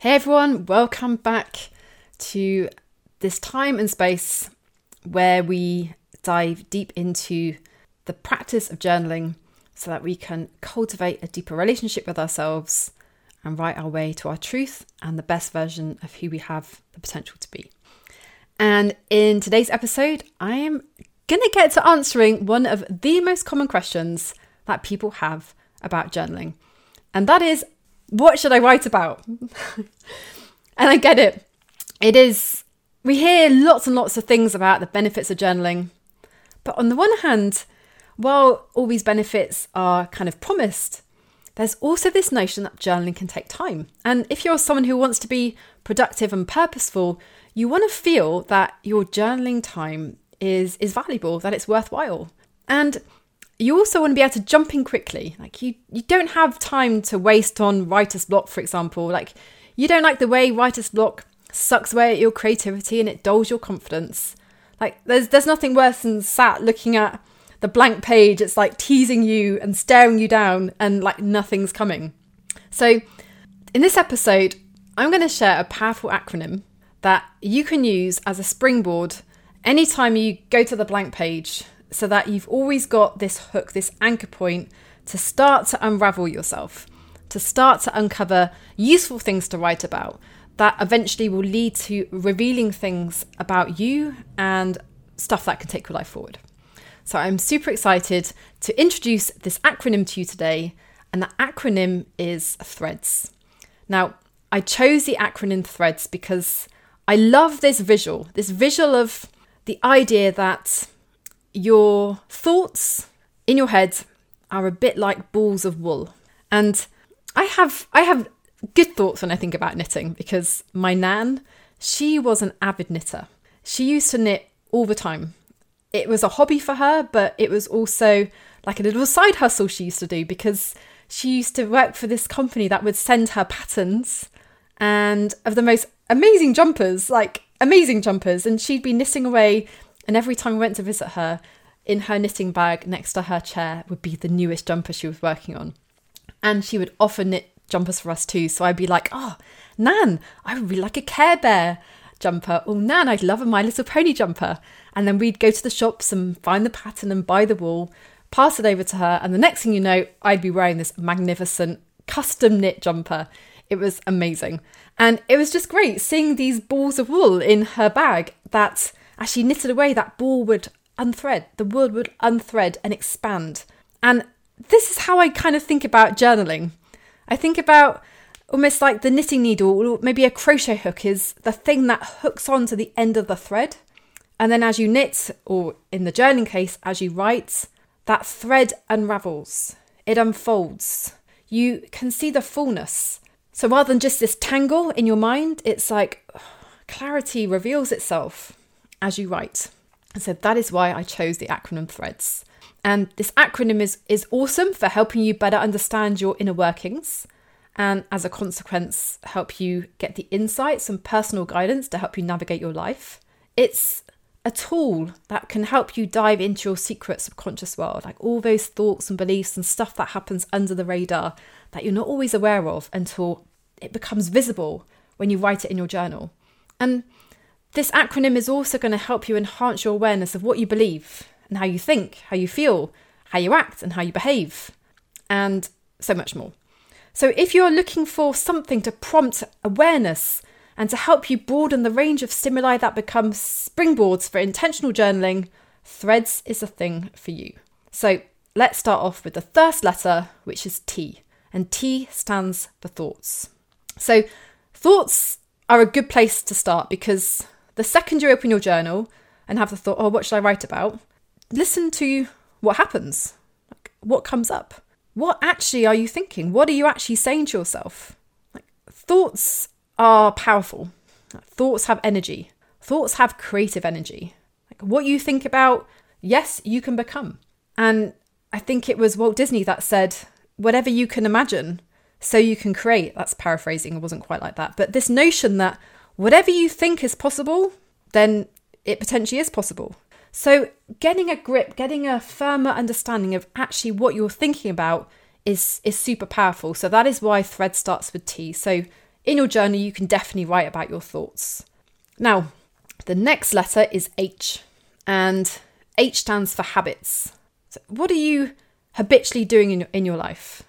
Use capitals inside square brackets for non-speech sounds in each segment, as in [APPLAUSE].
Hey everyone, welcome back to this time and space where we dive deep into the practice of journaling so that we can cultivate a deeper relationship with ourselves and write our way to our truth and the best version of who we have the potential to be. And in today's episode, I am going to get to answering one of the most common questions that people have about journaling. And that is what should I write about? [LAUGHS] and I get it. It is, we hear lots and lots of things about the benefits of journaling. But on the one hand, while all these benefits are kind of promised, there's also this notion that journaling can take time. And if you're someone who wants to be productive and purposeful, you want to feel that your journaling time is is valuable, that it's worthwhile. And you also want to be able to jump in quickly. Like you, you don't have time to waste on writer's block, for example. Like you don't like the way writer's block sucks away at your creativity and it dulls your confidence. Like there's there's nothing worse than sat looking at the blank page. It's like teasing you and staring you down and like nothing's coming. So in this episode, I'm going to share a powerful acronym that you can use as a springboard anytime you go to the blank page so that you've always got this hook, this anchor point to start to unravel yourself, to start to uncover useful things to write about that eventually will lead to revealing things about you and stuff that can take your life forward. So I'm super excited to introduce this acronym to you today, and the acronym is THREADS. Now, I chose the acronym THREADS because I love this visual, this visual of the idea that your thoughts in your head are a bit like balls of wool. And I have I have good thoughts when I think about knitting because my nan, she was an avid knitter. She used to knit all the time. It was a hobby for her, but it was also like a little side hustle she used to do because she used to work for this company that would send her patterns and of the most amazing jumpers, like amazing jumpers, and she'd be knitting away and every time we went to visit her, in her knitting bag next to her chair would be the newest jumper she was working on. And she would often knit jumpers for us too. So I'd be like, oh, Nan, I would really like a Care Bear jumper. Oh, Nan, I'd love a My Little Pony jumper. And then we'd go to the shops and find the pattern and buy the wool, pass it over to her. And the next thing you know, I'd be wearing this magnificent custom knit jumper. It was amazing. And it was just great seeing these balls of wool in her bag that as she knitted away, that ball would unthread, the wool would unthread and expand. And this is how I kind of think about journaling. I think about almost like the knitting needle, or maybe a crochet hook is the thing that hooks on to the end of the thread. And then as you knit, or in the journaling case, as you write, that thread unravels, it unfolds. You can see the fullness. So rather than just this tangle in your mind, it's like [SIGHS] clarity reveals itself as you write. And so that is why I chose the acronym THREADS. And this acronym is, is awesome for helping you better understand your inner workings and, as a consequence, help you get the insights and personal guidance to help you navigate your life. It's a tool that can help you dive into your secret subconscious world, like all those thoughts and beliefs and stuff that happens under the radar that you're not always aware of until it becomes visible when you write it in your journal. And this acronym is also going to help you enhance your awareness of what you believe and how you think, how you feel, how you act, and how you behave, and so much more. So, if you're looking for something to prompt awareness and to help you broaden the range of stimuli that become springboards for intentional journaling, Threads is a thing for you. So, let's start off with the first letter, which is T, and T stands for thoughts. So, thoughts are a good place to start because the second you open your journal and have the thought, oh, what should I write about? Listen to what happens. Like, what comes up? what actually are you thinking? What are you actually saying to yourself? Like, thoughts are powerful. Thoughts have energy. Thoughts have creative energy. Like what you think about, yes, you can become. And I think it was Walt Disney that said, whatever you can imagine, so you can create. That's paraphrasing, it wasn't quite like that. But this notion that whatever you think is possible, then it potentially is possible. So, getting a grip, getting a firmer understanding of actually what you're thinking about is is super powerful. So that is why thread starts with T. So in your journal you can definitely write about your thoughts. Now, the next letter is H, and H stands for habits. So what are you habitually doing in your, in your life?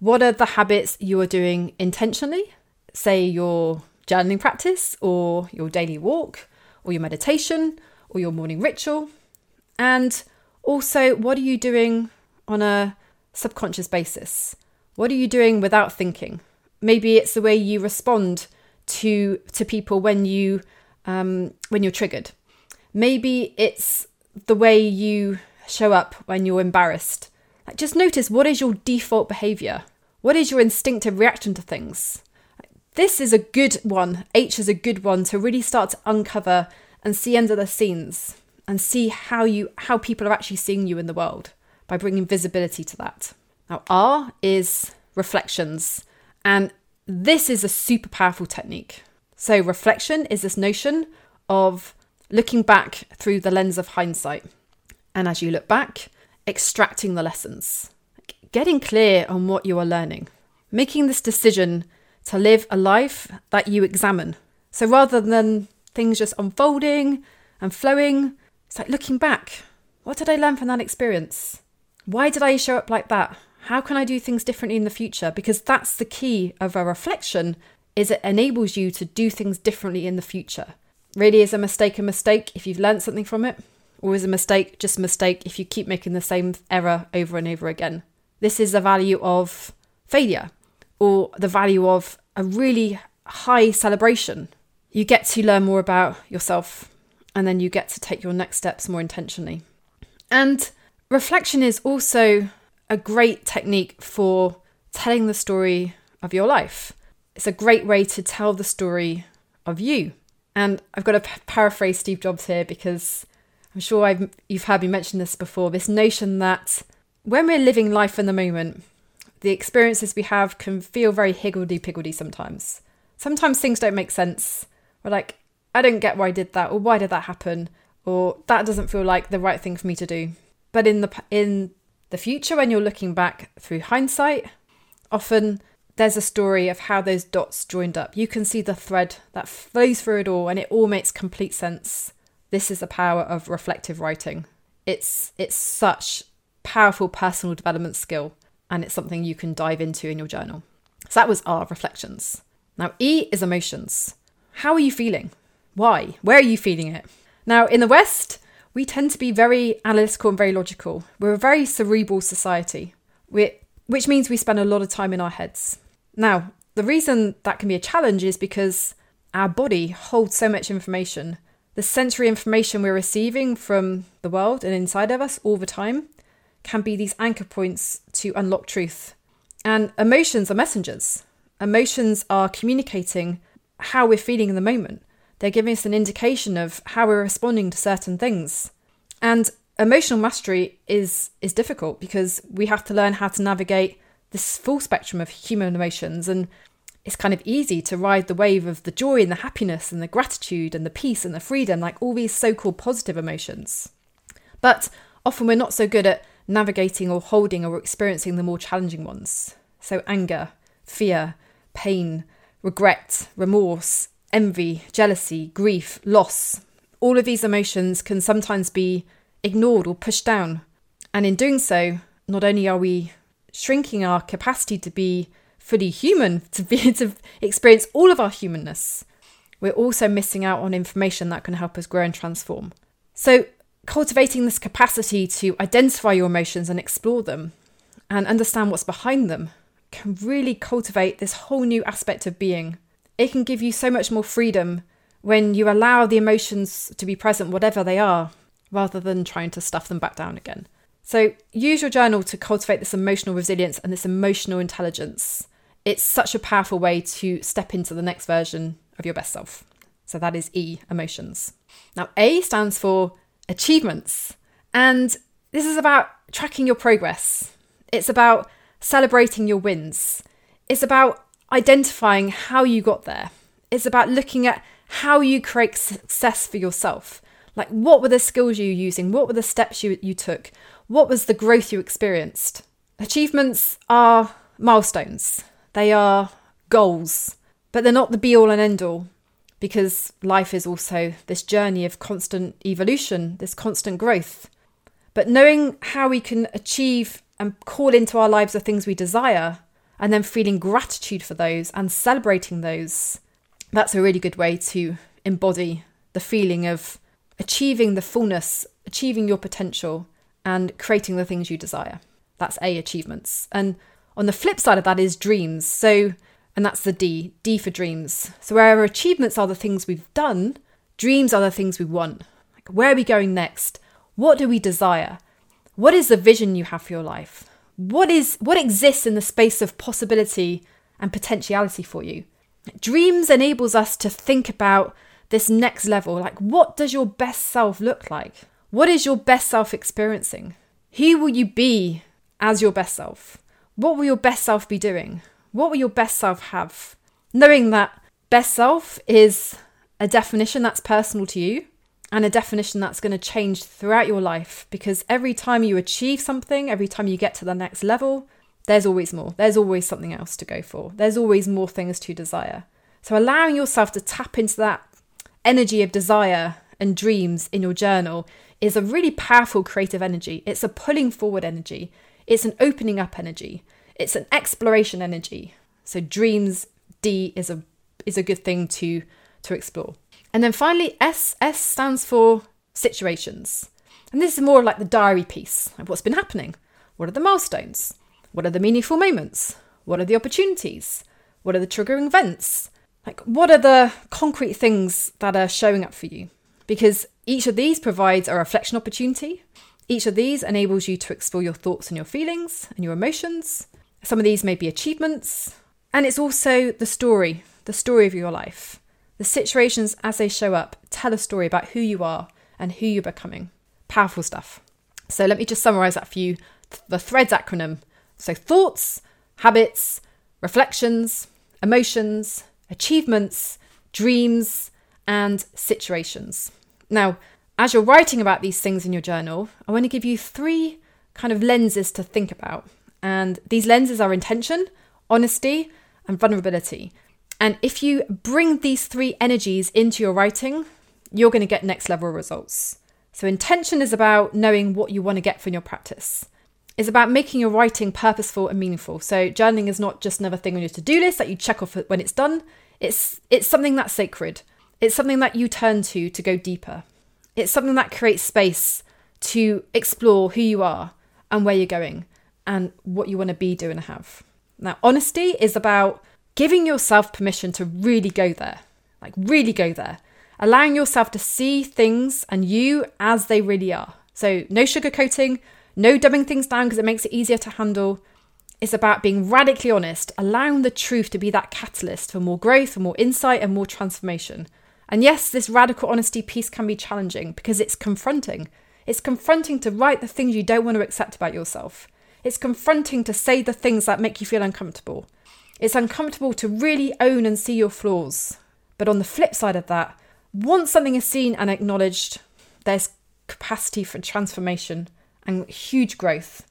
What are the habits you are doing intentionally? Say your journaling practice, or your daily walk, or your meditation, or your morning ritual. And also, what are you doing on a subconscious basis? What are you doing without thinking? Maybe it's the way you respond to to people when you um, when you're triggered. Maybe it's the way you show up when you're embarrassed. Like just notice what is your default behavior. What is your instinctive reaction to things? This is a good one. H is a good one to really start to uncover and see under the scenes and see how you how people are actually seeing you in the world by bringing visibility to that. Now R is reflections and this is a super powerful technique. So reflection is this notion of looking back through the lens of hindsight. And as you look back, extracting the lessons, getting clear on what you are learning, making this decision to live a life that you examine. So rather than things just unfolding and flowing, it's like looking back. What did I learn from that experience? Why did I show up like that? How can I do things differently in the future? Because that's the key of a reflection is it enables you to do things differently in the future. Really is a mistake a mistake if you've learned something from it, or is a mistake just a mistake if you keep making the same error over and over again. This is the value of failure or the value of a really high celebration. You get to learn more about yourself and then you get to take your next steps more intentionally. And reflection is also a great technique for telling the story of your life. It's a great way to tell the story of you. And I've got to paraphrase Steve Jobs here because I'm sure I've, you've heard me mention this before this notion that when we're living life in the moment, the experiences we have can feel very higgledy piggledy sometimes. Sometimes things don't make sense. We're like, I don't get why I did that, or why did that happen, or that doesn't feel like the right thing for me to do. But in the in the future, when you're looking back through hindsight, often there's a story of how those dots joined up. You can see the thread that flows through it all, and it all makes complete sense. This is the power of reflective writing. It's it's such powerful personal development skill, and it's something you can dive into in your journal. So that was our reflections. Now E is emotions. How are you feeling? Why? Where are you feeling it? Now in the West, we tend to be very analytical and very logical. We're a very cerebral society, which means we spend a lot of time in our heads. Now, the reason that can be a challenge is because our body holds so much information. The sensory information we're receiving from the world and inside of us all the time can be these anchor points to unlock truth. And emotions are messengers. Emotions are communicating how we're feeling in the moment. They're giving us an indication of how we're responding to certain things. And emotional mastery is is difficult because we have to learn how to navigate this full spectrum of human emotions and it's kind of easy to ride the wave of the joy and the happiness and the gratitude and the peace and the freedom, like all these so called positive emotions. But often we're not so good at navigating or holding or experiencing the more challenging ones. So, anger, fear, pain, regret, remorse, envy, jealousy, grief, loss. All of these emotions can sometimes be ignored or pushed down. And in doing so, not only are we shrinking our capacity to be fully human, [LAUGHS] to be to experience all of our humanness, we're also missing out on information that can help us grow and transform. So, cultivating this capacity to identify your emotions and explore them and understand what's behind them can really cultivate this whole new aspect of being. It can give you so much more freedom when you allow the emotions to be present, whatever they are, rather than trying to stuff them back down again. So use your journal to cultivate this emotional resilience and this emotional intelligence. It's such a powerful way to step into the next version of your best self. So that is E, emotions. Now, A stands for achievements. And this is about tracking your progress. It's about celebrating your wins. It's about identifying how you got there. It's about looking at how you create success for yourself. Like, what were the skills you were using? What were the steps you, you took? What was the growth you experienced? Achievements are milestones, they are goals, but they're not the be all and end all because life is also this journey of constant evolution, this constant growth. But knowing how we can achieve and call into our lives the things we desire, and then feeling gratitude for those and celebrating those, that's a really good way to embody the feeling of achieving the fullness, achieving your potential, and creating the things you desire. That's A, achievements. And on the flip side of that is dreams. So, and that's the D, D for dreams. So, where our achievements are the things we've done, dreams are the things we want. Like, where are we going next? What do we desire? What is the vision you have for your life? What is what exists in the space of possibility and potentiality for you? Dreams enables us to think about this next level. Like, what does your best self look like? What is your best self experiencing? Who will you be as your best self? What will your best self be doing? What will your best self have? Knowing that best self is a definition that's personal to you and a definition that's going to change throughout your life because every time you achieve something, every time you get to the next level, there's always more. There's always something else to go for. There's always more things to desire. So allowing yourself to tap into that energy of desire and dreams in your journal is a really powerful creative energy. It's a pulling forward energy. It's an opening up energy. It's an exploration energy. So dreams D is a is a good thing to to explore. And then finally, S, S stands for situations. And this is more like the diary piece of what's been happening. What are the milestones? What are the meaningful moments? What are the opportunities? What are the triggering events? Like, what are the concrete things that are showing up for you? Because each of these provides a reflection opportunity. Each of these enables you to explore your thoughts and your feelings and your emotions. Some of these may be achievements. And it's also the story, the story of your life. The situations as they show up tell a story about who you are and who you're becoming. Powerful stuff. So let me just summarize that for you. The THREADS acronym. So thoughts, habits, reflections, emotions, achievements, dreams, and situations. Now, as you're writing about these things in your journal, I want to give you three kind of lenses to think about. And these lenses are intention, honesty, and vulnerability. And if you bring these three energies into your writing, you're going to get next level results. So, intention is about knowing what you want to get from your practice. It's about making your writing purposeful and meaningful. So, journaling is not just another thing on your to do list that you check off when it's done. It's, it's something that's sacred. It's something that you turn to to go deeper. It's something that creates space to explore who you are and where you're going and what you want to be, do, and have. Now, honesty is about giving yourself permission to really go there, like really go there, allowing yourself to see things and you as they really are. So, no sugarcoating, no dumbing things down because it makes it easier to handle. It's about being radically honest, allowing the truth to be that catalyst for more growth, for more insight, and more transformation. And yes, this radical honesty piece can be challenging because it's confronting. It's confronting to write the things you don't want to accept about yourself. It's confronting to say the things that make you feel uncomfortable. It's uncomfortable to really own and see your flaws. But on the flip side of that, once something is seen and acknowledged, there's capacity for transformation and huge growth.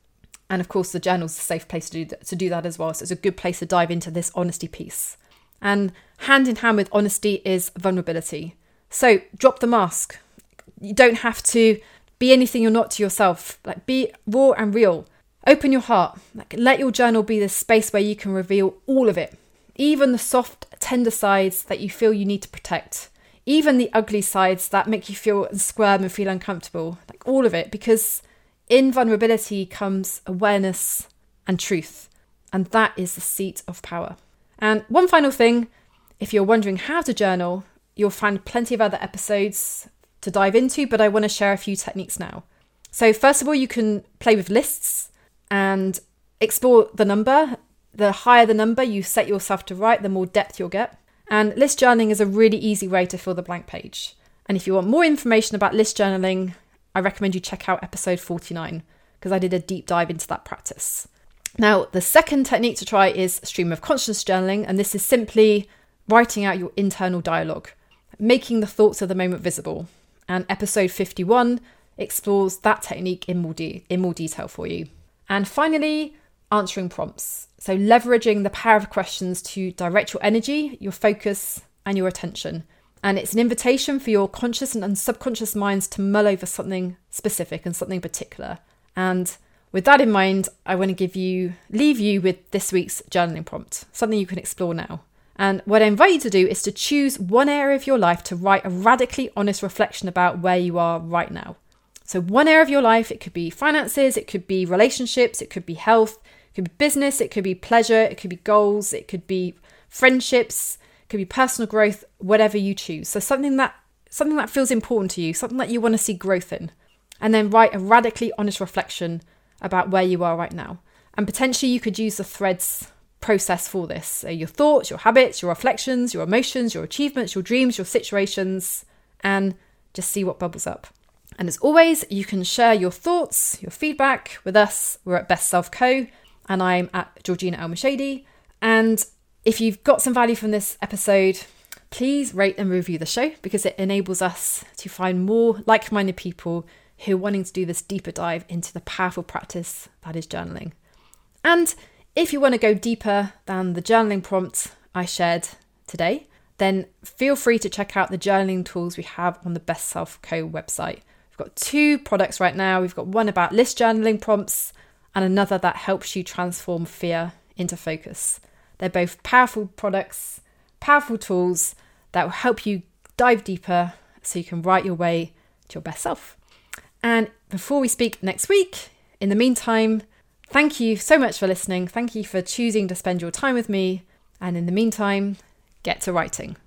And of course, the journal's a safe place to do that, to do that as well. So it's a good place to dive into this honesty piece. And hand in hand with honesty is vulnerability. So drop the mask. You don't have to be anything you're not to yourself. Like be raw and real. Open your heart. Like, let your journal be this space where you can reveal all of it, even the soft, tender sides that you feel you need to protect, even the ugly sides that make you feel and squirm and feel uncomfortable. Like all of it, because in vulnerability comes awareness and truth, and that is the seat of power. And one final thing if you're wondering how to journal, you'll find plenty of other episodes to dive into, but I want to share a few techniques now. So, first of all, you can play with lists and explore the number. The higher the number you set yourself to write, the more depth you'll get. And list journaling is a really easy way to fill the blank page. And if you want more information about list journaling, I recommend you check out episode 49 because I did a deep dive into that practice. Now, the second technique to try is stream of consciousness journaling, and this is simply writing out your internal dialogue, making the thoughts of the moment visible. And episode 51 explores that technique in more, de- in more detail for you. And finally, answering prompts. So, leveraging the power of questions to direct your energy, your focus, and your attention. And it's an invitation for your conscious and subconscious minds to mull over something specific and something particular. And with that in mind, I want to give you leave you with this week's journaling prompt, something you can explore now. And what I invite you to do is to choose one area of your life to write a radically honest reflection about where you are right now. So, one area of your life, it could be finances, it could be relationships, it could be health, it could be business, it could be pleasure, it could be goals, it could be friendships, it could be personal growth, whatever you choose. So, something that something that feels important to you, something that you want to see growth in. And then write a radically honest reflection about where you are right now. And potentially you could use the threads process for this. So your thoughts, your habits, your reflections, your emotions, your achievements, your dreams, your situations, and just see what bubbles up. And as always, you can share your thoughts, your feedback with us. We're at Best Self Co. And I'm at Georgina Elmashady. And if you've got some value from this episode, please rate and review the show because it enables us to find more like minded people who are wanting to do this deeper dive into the powerful practice that is journaling. And if you want to go deeper than the journaling prompts I shared today, then feel free to check out the journaling tools we have on the Best Self Co website. We've got two products right now. We've got one about list journaling prompts and another that helps you transform fear into focus. They're both powerful products, powerful tools that will help you dive deeper so you can write your way to your best self. And before we speak next week, in the meantime, Thank you so much for listening. Thank you for choosing to spend your time with me. And in the meantime, get to writing.